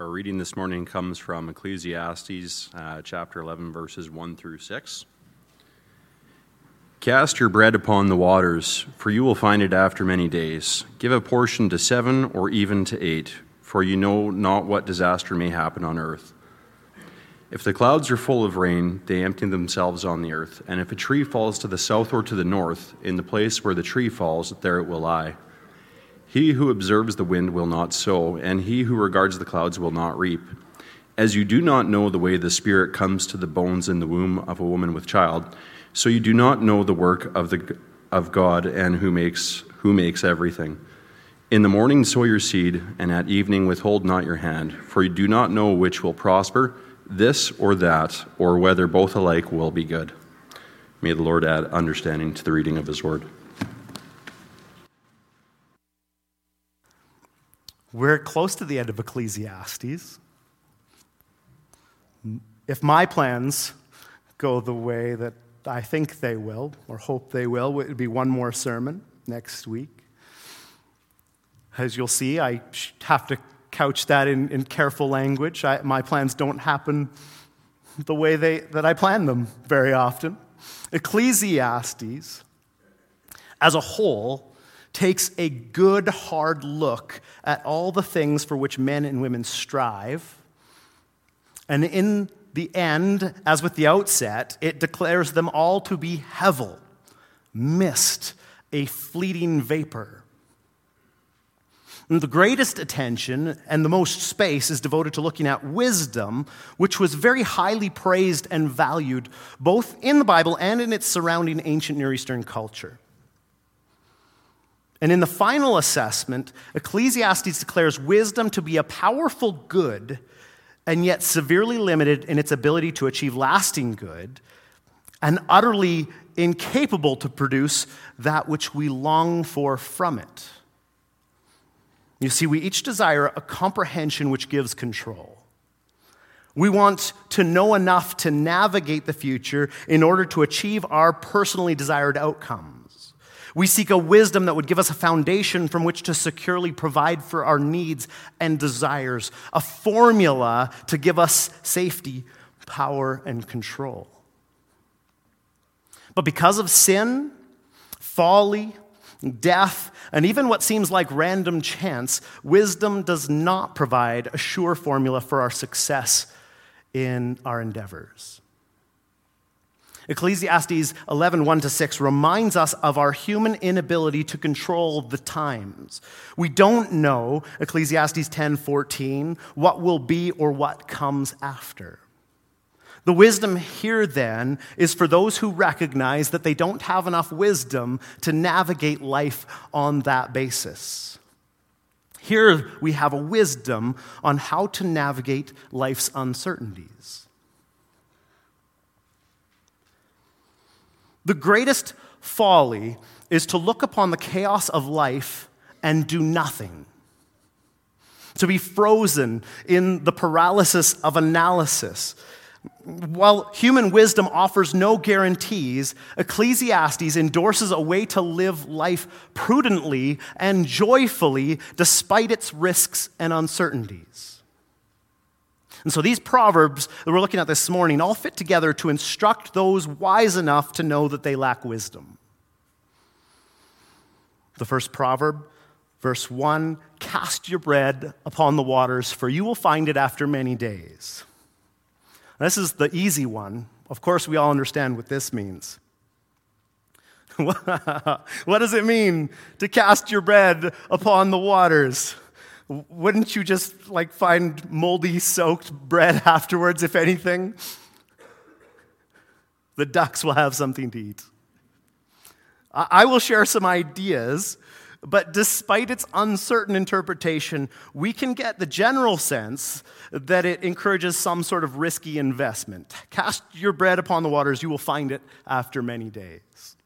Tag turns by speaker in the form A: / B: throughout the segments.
A: Our reading this morning comes from Ecclesiastes uh, chapter 11, verses 1 through 6. Cast your bread upon the waters, for you will find it after many days. Give a portion to seven or even to eight, for you know not what disaster may happen on earth. If the clouds are full of rain, they empty themselves on the earth, and if a tree falls to the south or to the north, in the place where the tree falls, there it will lie. He who observes the wind will not sow, and he who regards the clouds will not reap. As you do not know the way the Spirit comes to the bones in the womb of a woman with child, so you do not know the work of, the, of God and who makes, who makes everything. In the morning sow your seed, and at evening withhold not your hand, for you do not know which will prosper, this or that, or whether both alike will be good. May the Lord add understanding to the reading of his word.
B: We're close to the end of Ecclesiastes. If my plans go the way that I think they will, or hope they will, it would be one more sermon next week. As you'll see, I have to couch that in, in careful language. I, my plans don't happen the way they, that I plan them very often. Ecclesiastes, as a whole, takes a good, hard look at all the things for which men and women strive. And in the end, as with the outset, it declares them all to be hevel, mist, a fleeting vapor. And the greatest attention and the most space is devoted to looking at wisdom, which was very highly praised and valued both in the Bible and in its surrounding ancient Near Eastern culture. And in the final assessment, Ecclesiastes declares wisdom to be a powerful good and yet severely limited in its ability to achieve lasting good and utterly incapable to produce that which we long for from it. You see, we each desire a comprehension which gives control. We want to know enough to navigate the future in order to achieve our personally desired outcome. We seek a wisdom that would give us a foundation from which to securely provide for our needs and desires, a formula to give us safety, power, and control. But because of sin, folly, death, and even what seems like random chance, wisdom does not provide a sure formula for our success in our endeavors. Ecclesiastes 11, 1 to 6 reminds us of our human inability to control the times. We don't know, Ecclesiastes 10, 14, what will be or what comes after. The wisdom here, then, is for those who recognize that they don't have enough wisdom to navigate life on that basis. Here we have a wisdom on how to navigate life's uncertainties. The greatest folly is to look upon the chaos of life and do nothing. To be frozen in the paralysis of analysis. While human wisdom offers no guarantees, Ecclesiastes endorses a way to live life prudently and joyfully despite its risks and uncertainties. And so these proverbs that we're looking at this morning all fit together to instruct those wise enough to know that they lack wisdom. The first proverb, verse 1 Cast your bread upon the waters, for you will find it after many days. This is the easy one. Of course, we all understand what this means. what does it mean to cast your bread upon the waters? Wouldn't you just like find moldy soaked bread afterwards, if anything? The ducks will have something to eat. I will share some ideas, but despite its uncertain interpretation, we can get the general sense that it encourages some sort of risky investment. Cast your bread upon the waters, you will find it after many days.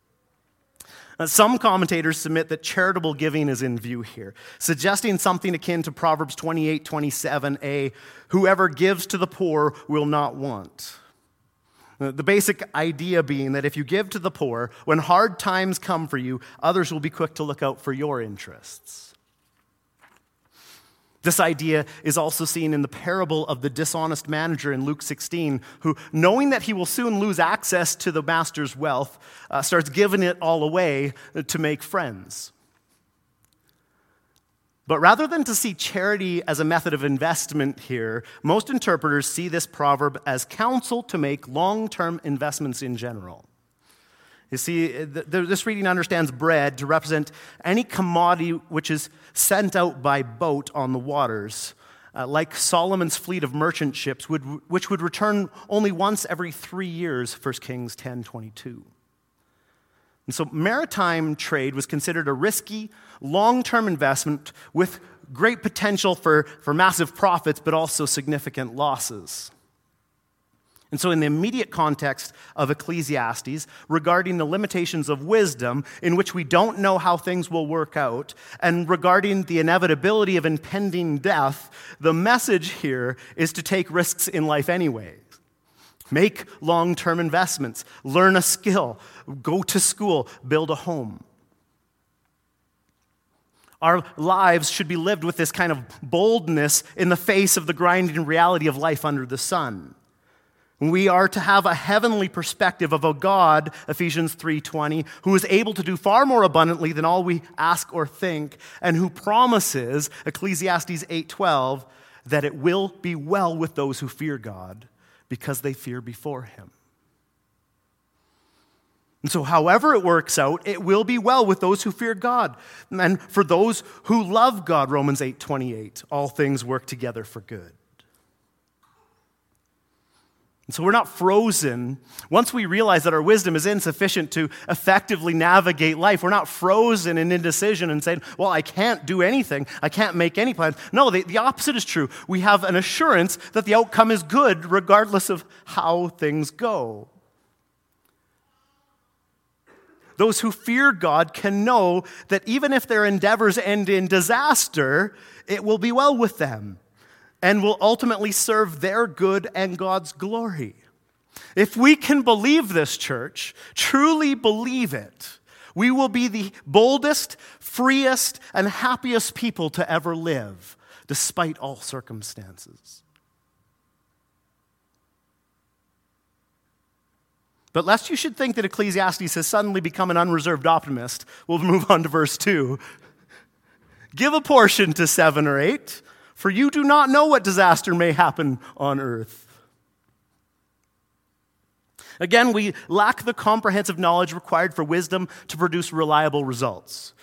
B: Some commentators submit that charitable giving is in view here, suggesting something akin to Proverbs 28 27a whoever gives to the poor will not want. The basic idea being that if you give to the poor, when hard times come for you, others will be quick to look out for your interests. This idea is also seen in the parable of the dishonest manager in Luke 16, who, knowing that he will soon lose access to the master's wealth, uh, starts giving it all away to make friends. But rather than to see charity as a method of investment here, most interpreters see this proverb as counsel to make long term investments in general. You see, this reading understands bread to represent any commodity which is sent out by boat on the waters, uh, like Solomon's fleet of merchant ships, would, which would return only once every three years, 1 Kings 10 22. And so maritime trade was considered a risky, long term investment with great potential for, for massive profits, but also significant losses. And so, in the immediate context of Ecclesiastes, regarding the limitations of wisdom, in which we don't know how things will work out, and regarding the inevitability of impending death, the message here is to take risks in life anyway. Make long term investments, learn a skill, go to school, build a home. Our lives should be lived with this kind of boldness in the face of the grinding reality of life under the sun. We are to have a heavenly perspective of a God, Ephesians 3:20, who is able to do far more abundantly than all we ask or think, and who promises, Ecclesiastes 8:12, that it will be well with those who fear God because they fear before him. And so, however it works out, it will be well with those who fear God. And for those who love God, Romans 8 28, all things work together for good. So we're not frozen. Once we realize that our wisdom is insufficient to effectively navigate life, we're not frozen in indecision and saying, well, I can't do anything. I can't make any plans. No, the, the opposite is true. We have an assurance that the outcome is good regardless of how things go. Those who fear God can know that even if their endeavors end in disaster, it will be well with them and will ultimately serve their good and God's glory. If we can believe this, church, truly believe it, we will be the boldest, freest, and happiest people to ever live, despite all circumstances. But lest you should think that Ecclesiastes has suddenly become an unreserved optimist, we'll move on to verse 2. Give a portion to seven or eight for you do not know what disaster may happen on earth. Again, we lack the comprehensive knowledge required for wisdom to produce reliable results.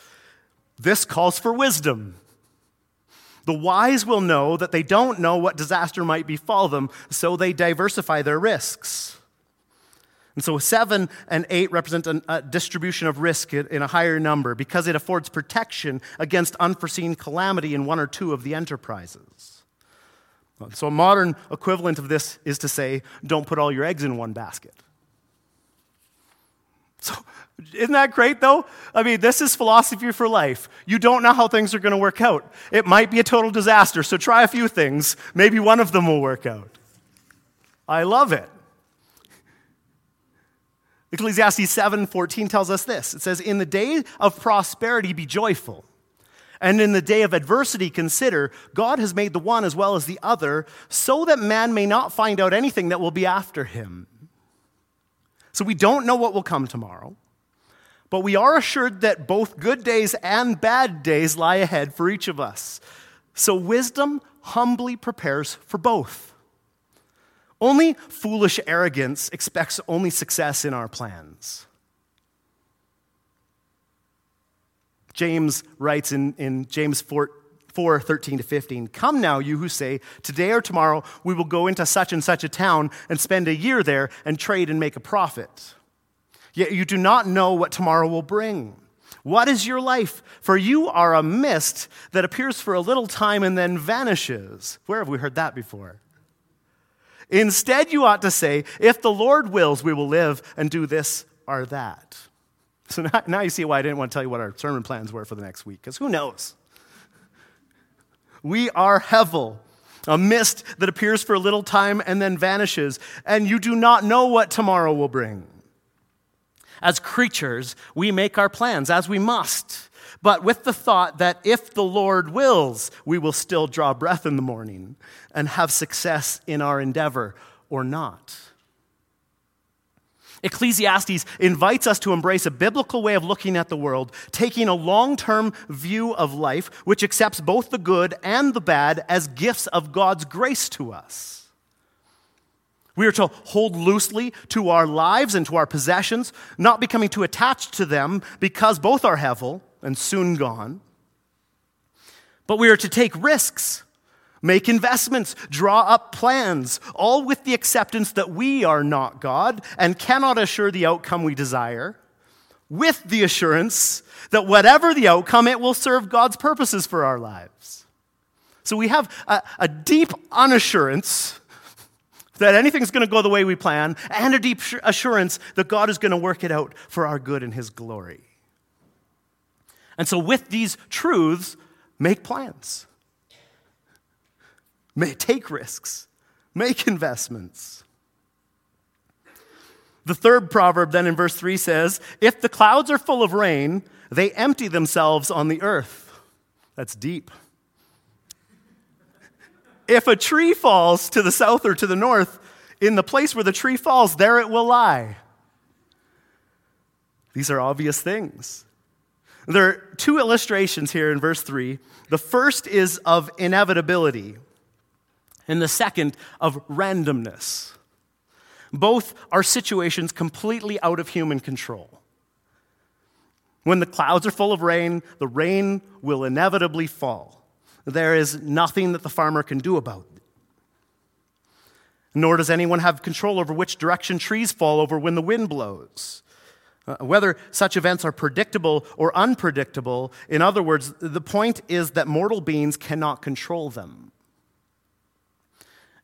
B: This calls for wisdom. The wise will know that they don't know what disaster might befall them, so they diversify their risks. And so seven and eight represent a distribution of risk in a higher number because it affords protection against unforeseen calamity in one or two of the enterprises. So a modern equivalent of this is to say, don't put all your eggs in one basket. So, isn't that great though? I mean, this is philosophy for life. You don't know how things are going to work out. It might be a total disaster, so try a few things. Maybe one of them will work out. I love it. Ecclesiastes 7:14 tells us this. It says, "In the day of prosperity be joyful, and in the day of adversity consider God has made the one as well as the other, so that man may not find out anything that will be after him." So we don't know what will come tomorrow, but we are assured that both good days and bad days lie ahead for each of us. So wisdom humbly prepares for both. Only foolish arrogance expects only success in our plans. James writes in, in James 4, 4 13 to 15 Come now, you who say, Today or tomorrow we will go into such and such a town and spend a year there and trade and make a profit. Yet you do not know what tomorrow will bring. What is your life? For you are a mist that appears for a little time and then vanishes. Where have we heard that before? Instead, you ought to say, If the Lord wills, we will live and do this or that. So now, now you see why I didn't want to tell you what our sermon plans were for the next week, because who knows? We are Hevel, a mist that appears for a little time and then vanishes, and you do not know what tomorrow will bring. As creatures, we make our plans, as we must. But with the thought that if the Lord wills, we will still draw breath in the morning and have success in our endeavor or not. Ecclesiastes invites us to embrace a biblical way of looking at the world, taking a long term view of life which accepts both the good and the bad as gifts of God's grace to us. We are to hold loosely to our lives and to our possessions, not becoming too attached to them because both are hevel and soon gone. But we are to take risks make investments, draw up plans, all with the acceptance that we are not God and cannot assure the outcome we desire, with the assurance that whatever the outcome, it will serve God's purposes for our lives. So we have a, a deep unassurance that anything's going to go the way we plan, and a deep assurance that God is going to work it out for our good and His glory. And so, with these truths, make plans. Take risks, make investments. The third proverb, then in verse 3 says, If the clouds are full of rain, they empty themselves on the earth. That's deep. If a tree falls to the south or to the north, in the place where the tree falls, there it will lie. These are obvious things. There are two illustrations here in verse 3. The first is of inevitability and the second of randomness. Both are situations completely out of human control. When the clouds are full of rain, the rain will inevitably fall. There is nothing that the farmer can do about it. Nor does anyone have control over which direction trees fall over when the wind blows. Uh, whether such events are predictable or unpredictable, in other words, the point is that mortal beings cannot control them.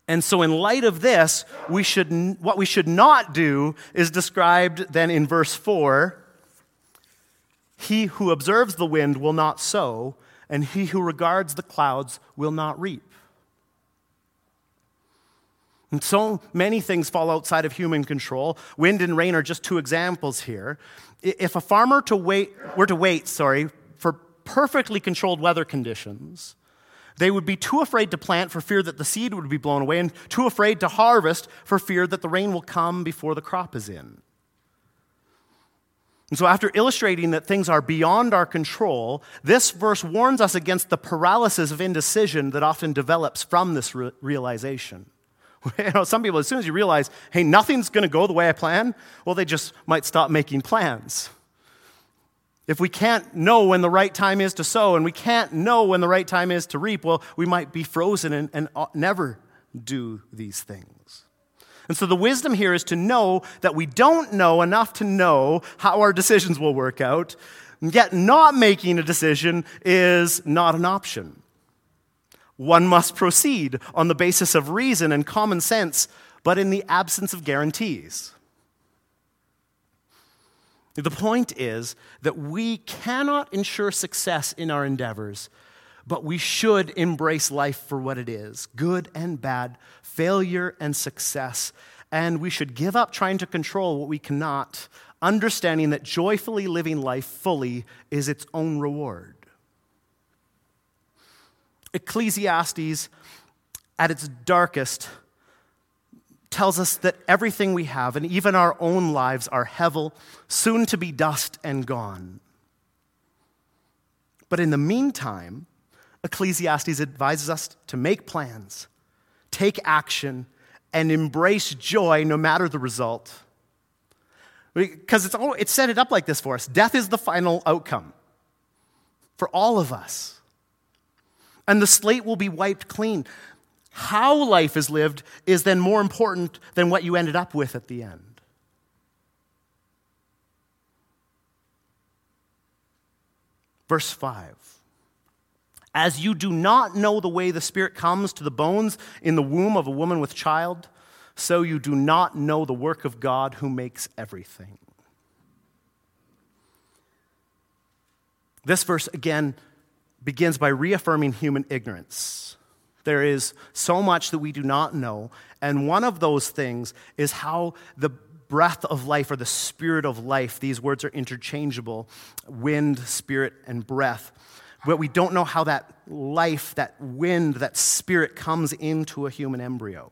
B: And so, in light of this, we should, what we should not do is described then in verse 4 He who observes the wind will not sow, and he who regards the clouds will not reap. And so many things fall outside of human control. Wind and rain are just two examples here. If a farmer to wait, were to wait, sorry, for perfectly controlled weather conditions, they would be too afraid to plant for fear that the seed would be blown away, and too afraid to harvest for fear that the rain will come before the crop is in. And so, after illustrating that things are beyond our control, this verse warns us against the paralysis of indecision that often develops from this re- realization. You know, some people, as soon as you realize, hey, nothing's going to go the way I plan, well, they just might stop making plans. If we can't know when the right time is to sow and we can't know when the right time is to reap, well, we might be frozen and, and uh, never do these things. And so the wisdom here is to know that we don't know enough to know how our decisions will work out, yet not making a decision is not an option. One must proceed on the basis of reason and common sense, but in the absence of guarantees. The point is that we cannot ensure success in our endeavors, but we should embrace life for what it is good and bad, failure and success. And we should give up trying to control what we cannot, understanding that joyfully living life fully is its own reward. Ecclesiastes, at its darkest, tells us that everything we have, and even our own lives, are hevel, soon to be dust and gone. But in the meantime, Ecclesiastes advises us to make plans, take action, and embrace joy no matter the result. Because it's, all, it's set it up like this for us death is the final outcome for all of us. And the slate will be wiped clean how life is lived is then more important than what you ended up with at the end. Verse 5 As you do not know the way the Spirit comes to the bones in the womb of a woman with child, so you do not know the work of God who makes everything. This verse again begins by reaffirming human ignorance. There is so much that we do not know. And one of those things is how the breath of life or the spirit of life. These words are interchangeable wind, spirit, and breath. But we don't know how that life, that wind, that spirit comes into a human embryo.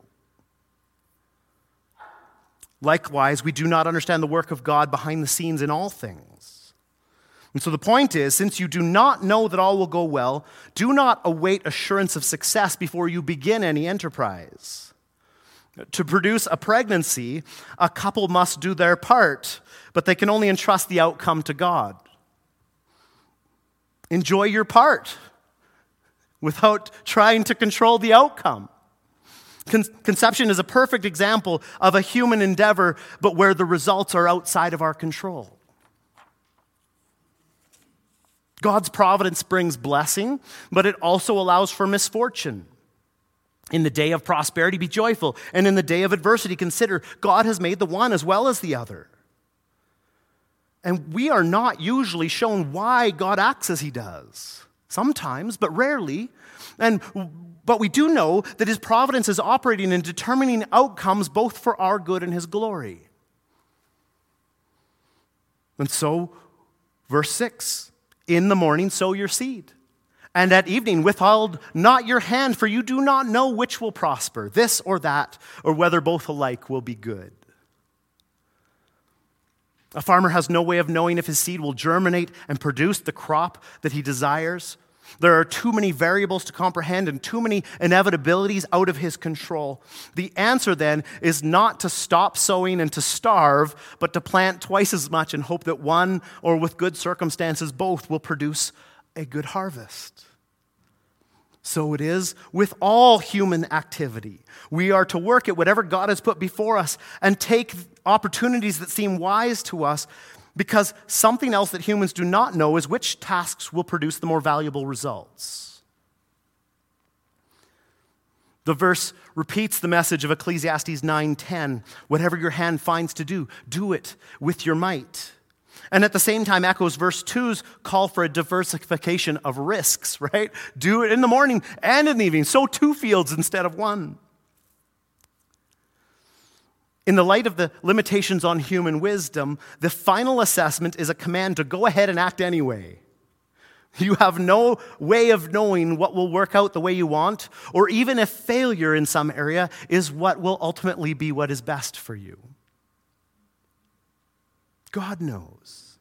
B: Likewise, we do not understand the work of God behind the scenes in all things. And so the point is since you do not know that all will go well, do not await assurance of success before you begin any enterprise. To produce a pregnancy, a couple must do their part, but they can only entrust the outcome to God. Enjoy your part without trying to control the outcome. Con- conception is a perfect example of a human endeavor, but where the results are outside of our control. God's providence brings blessing, but it also allows for misfortune. In the day of prosperity, be joyful. And in the day of adversity, consider God has made the one as well as the other. And we are not usually shown why God acts as he does. Sometimes, but rarely. And, but we do know that his providence is operating in determining outcomes both for our good and his glory. And so, verse 6 In the morning, sow your seed and at evening, withhold not your hand, for you do not know which will prosper, this or that, or whether both alike will be good. A farmer has no way of knowing if his seed will germinate and produce the crop that he desires. There are too many variables to comprehend and too many inevitabilities out of his control. The answer then is not to stop sowing and to starve, but to plant twice as much and hope that one, or with good circumstances, both will produce a good harvest. So it is with all human activity. We are to work at whatever God has put before us and take opportunities that seem wise to us because something else that humans do not know is which tasks will produce the more valuable results. The verse repeats the message of Ecclesiastes 9:10, whatever your hand finds to do, do it with your might and at the same time echoes verse 2's call for a diversification of risks, right? Do it in the morning and in the evening. Sow two fields instead of one. In the light of the limitations on human wisdom, the final assessment is a command to go ahead and act anyway. You have no way of knowing what will work out the way you want, or even if failure in some area is what will ultimately be what is best for you. God knows.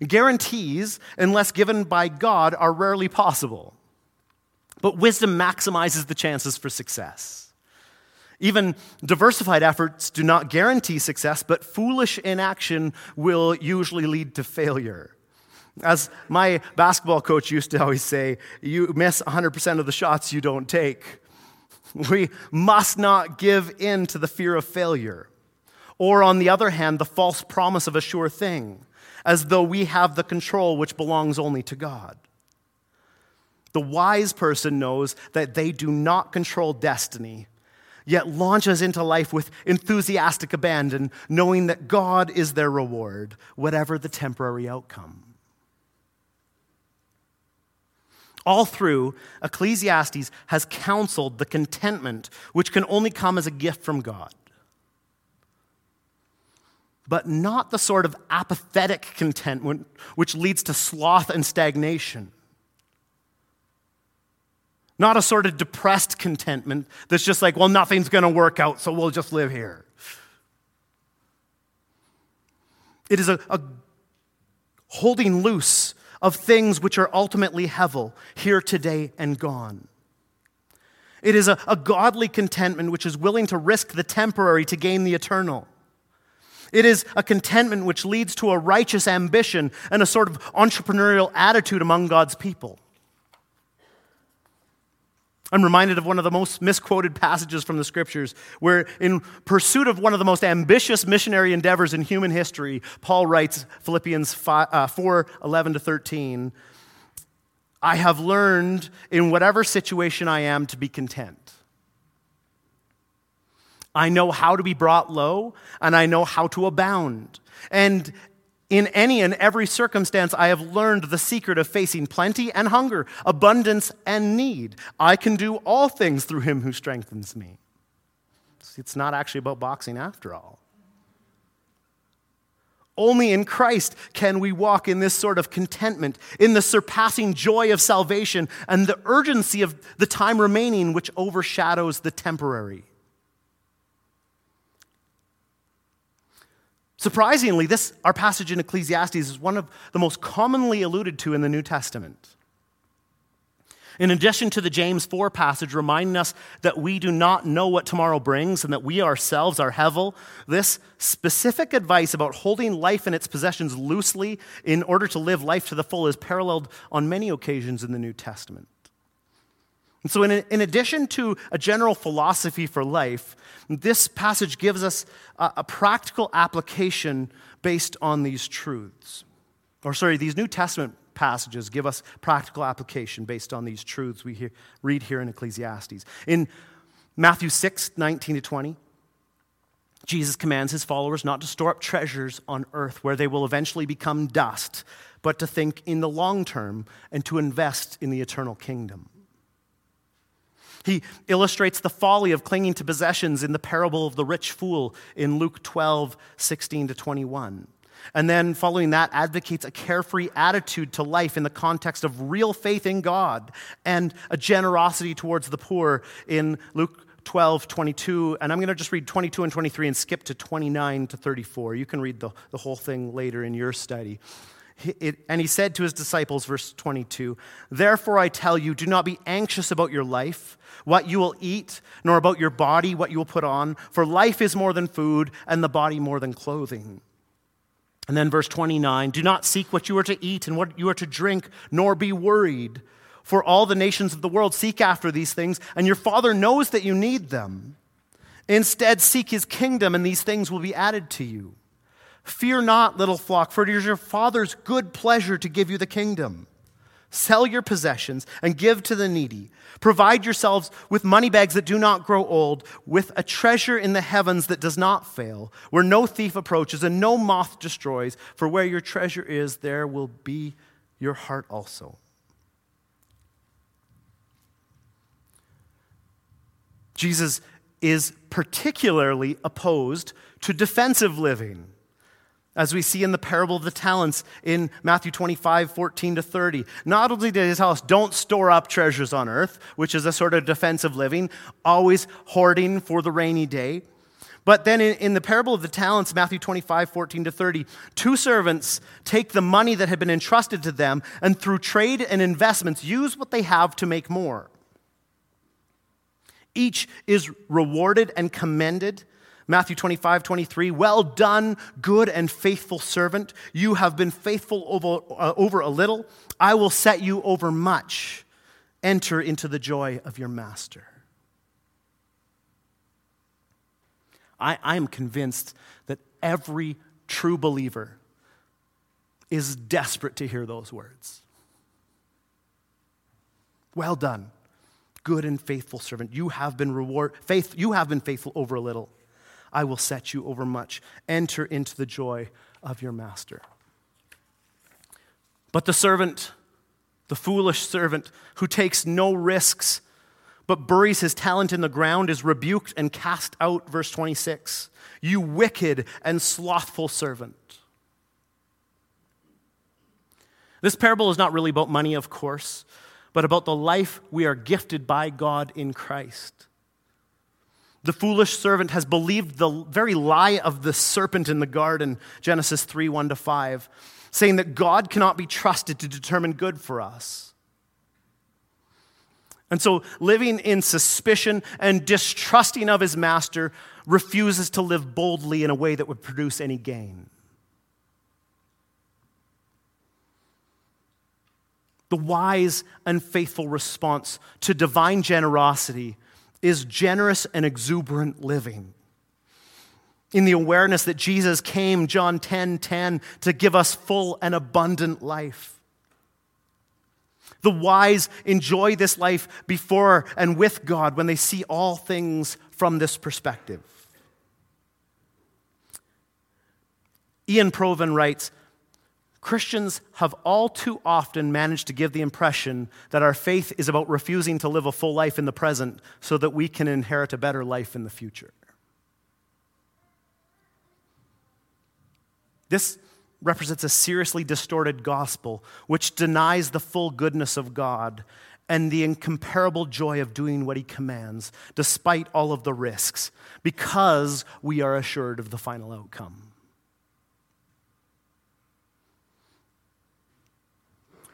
B: Guarantees, unless given by God, are rarely possible. But wisdom maximizes the chances for success. Even diversified efforts do not guarantee success, but foolish inaction will usually lead to failure. As my basketball coach used to always say, you miss 100% of the shots you don't take. We must not give in to the fear of failure. Or, on the other hand, the false promise of a sure thing, as though we have the control which belongs only to God. The wise person knows that they do not control destiny, yet launches into life with enthusiastic abandon, knowing that God is their reward, whatever the temporary outcome. All through, Ecclesiastes has counseled the contentment which can only come as a gift from God but not the sort of apathetic contentment which leads to sloth and stagnation. Not a sort of depressed contentment that's just like, well, nothing's going to work out, so we'll just live here. It is a, a holding loose of things which are ultimately hevel, here today and gone. It is a, a godly contentment which is willing to risk the temporary to gain the eternal. It is a contentment which leads to a righteous ambition and a sort of entrepreneurial attitude among God's people. I'm reminded of one of the most misquoted passages from the scriptures, where, in pursuit of one of the most ambitious missionary endeavors in human history, Paul writes, Philippians 5, uh, 4 11 to 13, I have learned in whatever situation I am to be content. I know how to be brought low, and I know how to abound. And in any and every circumstance, I have learned the secret of facing plenty and hunger, abundance and need. I can do all things through him who strengthens me. It's not actually about boxing after all. Only in Christ can we walk in this sort of contentment, in the surpassing joy of salvation and the urgency of the time remaining, which overshadows the temporary. Surprisingly, this, our passage in Ecclesiastes, is one of the most commonly alluded to in the New Testament. In addition to the James 4 passage reminding us that we do not know what tomorrow brings and that we ourselves are hevel, this specific advice about holding life and its possessions loosely in order to live life to the full is paralleled on many occasions in the New Testament. And so, in, in addition to a general philosophy for life, this passage gives us a, a practical application based on these truths. Or, sorry, these New Testament passages give us practical application based on these truths we hear, read here in Ecclesiastes. In Matthew 6, 19 to 20, Jesus commands his followers not to store up treasures on earth where they will eventually become dust, but to think in the long term and to invest in the eternal kingdom. He illustrates the folly of clinging to possessions in the parable of the rich fool in Luke 12, 16 to 21. And then, following that, advocates a carefree attitude to life in the context of real faith in God and a generosity towards the poor in Luke 12, 22. And I'm going to just read 22 and 23 and skip to 29 to 34. You can read the, the whole thing later in your study. It, and he said to his disciples, verse 22, Therefore I tell you, do not be anxious about your life, what you will eat, nor about your body, what you will put on, for life is more than food, and the body more than clothing. And then verse 29 Do not seek what you are to eat and what you are to drink, nor be worried. For all the nations of the world seek after these things, and your Father knows that you need them. Instead, seek his kingdom, and these things will be added to you. Fear not, little flock, for it is your Father's good pleasure to give you the kingdom. Sell your possessions and give to the needy. Provide yourselves with money bags that do not grow old, with a treasure in the heavens that does not fail, where no thief approaches and no moth destroys. For where your treasure is, there will be your heart also. Jesus is particularly opposed to defensive living. As we see in the parable of the talents in Matthew 25, 14 to 30. Not only did he tell us, don't store up treasures on earth, which is a sort of defensive living, always hoarding for the rainy day. But then in, in, the parable of the talents, Matthew 25, 14 to 30, two servants take the money that had been entrusted to them and through trade and investments use what they have to make more. Each is rewarded and commended Matthew 25, 23, well done, good and faithful servant. You have been faithful over, uh, over a little. I will set you over much. Enter into the joy of your master. I, I am convinced that every true believer is desperate to hear those words. Well done, good and faithful servant. You have been reward faith, you have been faithful over a little. I will set you over much. Enter into the joy of your master. But the servant, the foolish servant who takes no risks but buries his talent in the ground is rebuked and cast out. Verse 26 You wicked and slothful servant. This parable is not really about money, of course, but about the life we are gifted by God in Christ. The foolish servant has believed the very lie of the serpent in the garden, Genesis 3 1 to 5, saying that God cannot be trusted to determine good for us. And so, living in suspicion and distrusting of his master, refuses to live boldly in a way that would produce any gain. The wise and faithful response to divine generosity is generous and exuberant living. In the awareness that Jesus came, John 10 10, to give us full and abundant life. The wise enjoy this life before and with God when they see all things from this perspective. Ian Provan writes Christians have all too often managed to give the impression that our faith is about refusing to live a full life in the present so that we can inherit a better life in the future. This represents a seriously distorted gospel which denies the full goodness of God and the incomparable joy of doing what he commands, despite all of the risks, because we are assured of the final outcome.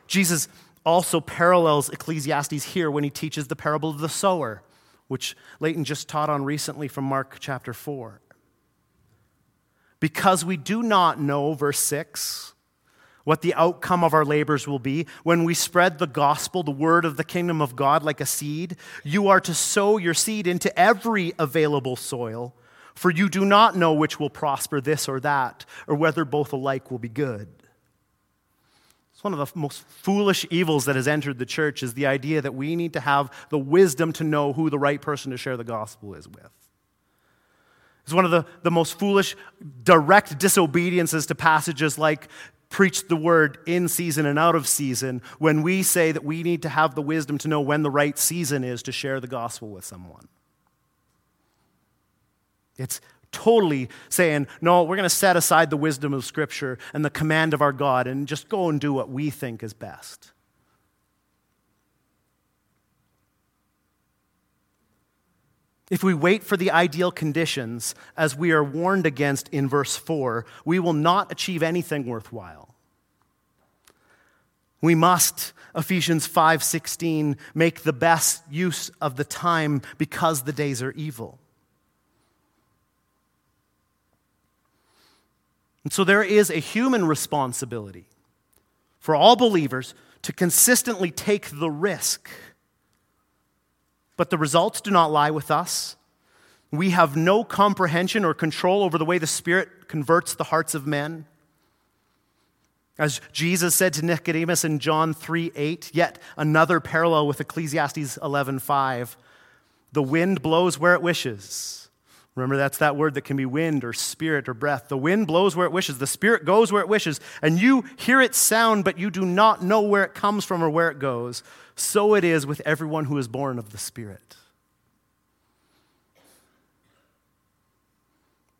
B: Jesus also parallels Ecclesiastes here when he teaches the parable of the sower, which Leighton just taught on recently from Mark chapter 4. Because we do not know, verse 6, what the outcome of our labors will be. When we spread the gospel, the word of the kingdom of God, like a seed, you are to sow your seed into every available soil, for you do not know which will prosper, this or that, or whether both alike will be good. It's one of the most foolish evils that has entered the church is the idea that we need to have the wisdom to know who the right person to share the gospel is with. It's one of the, the most foolish direct disobediences to passages like preach the word in season and out of season when we say that we need to have the wisdom to know when the right season is to share the gospel with someone. It's totally saying, no, we're going to set aside the wisdom of Scripture and the command of our God and just go and do what we think is best. If we wait for the ideal conditions, as we are warned against in verse 4, we will not achieve anything worthwhile. We must, Ephesians 5:16, make the best use of the time because the days are evil. And so there is a human responsibility for all believers to consistently take the risk but the results do not lie with us. We have no comprehension or control over the way the Spirit converts the hearts of men. As Jesus said to Nicodemus in John 3 8, yet another parallel with Ecclesiastes 11 5. The wind blows where it wishes. Remember, that's that word that can be wind or spirit or breath. The wind blows where it wishes. The spirit goes where it wishes. And you hear its sound, but you do not know where it comes from or where it goes so it is with everyone who is born of the Spirit.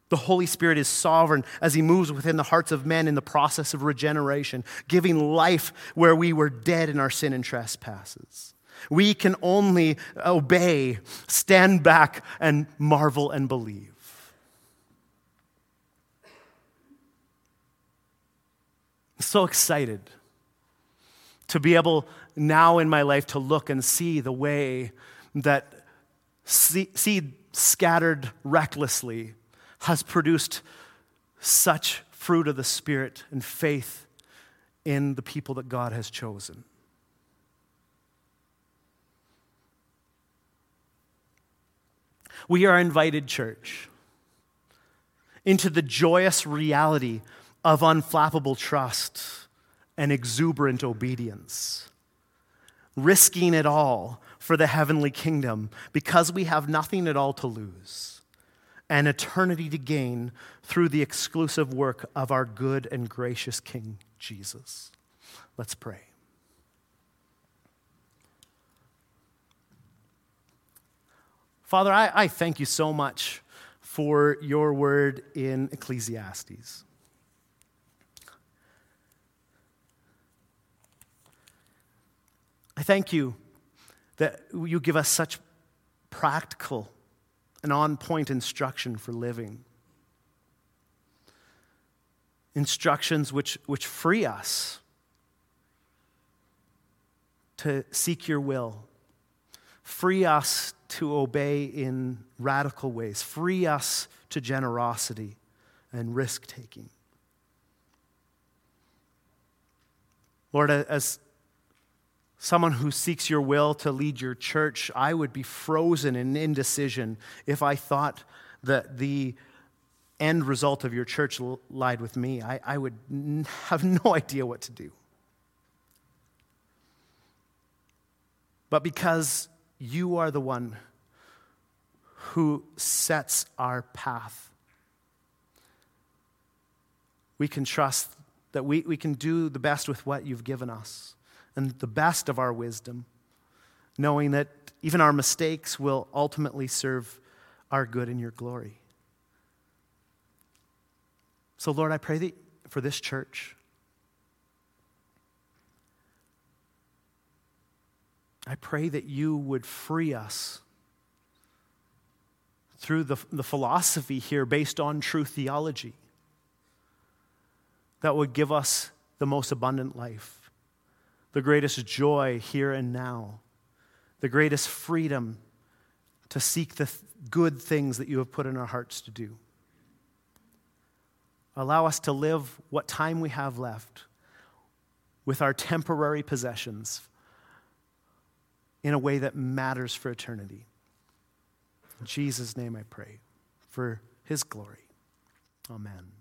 B: The Holy Spirit is sovereign as He moves within the hearts of men in the process of regeneration, giving life where we were dead in our sin and trespasses. We can only obey, stand back, and marvel and believe. so excited to be able now in my life to look and see the way that seed scattered recklessly has produced such fruit of the Spirit and faith in the people that God has chosen. We are invited, church, into the joyous reality of unflappable trust and exuberant obedience, risking it all for the heavenly kingdom because we have nothing at all to lose and eternity to gain through the exclusive work of our good and gracious King Jesus. Let's pray. Father, I, I thank you so much for your word in Ecclesiastes. I thank you that you give us such practical and on point instruction for living. Instructions which, which free us to seek your will, free us to obey in radical ways, free us to generosity and risk taking. Lord, as someone who seeks your will to lead your church, I would be frozen in indecision if I thought that the end result of your church lied with me. I, I would have no idea what to do. But because you are the one who sets our path, we can trust that we, we can do the best with what you've given us and the best of our wisdom, knowing that even our mistakes will ultimately serve our good and your glory. So, Lord, I pray that for this church. I pray that you would free us through the, the philosophy here based on true theology that would give us the most abundant life, the greatest joy here and now, the greatest freedom to seek the th- good things that you have put in our hearts to do. Allow us to live what time we have left with our temporary possessions in a way that matters for eternity. In Jesus' name I pray, for his glory. Amen.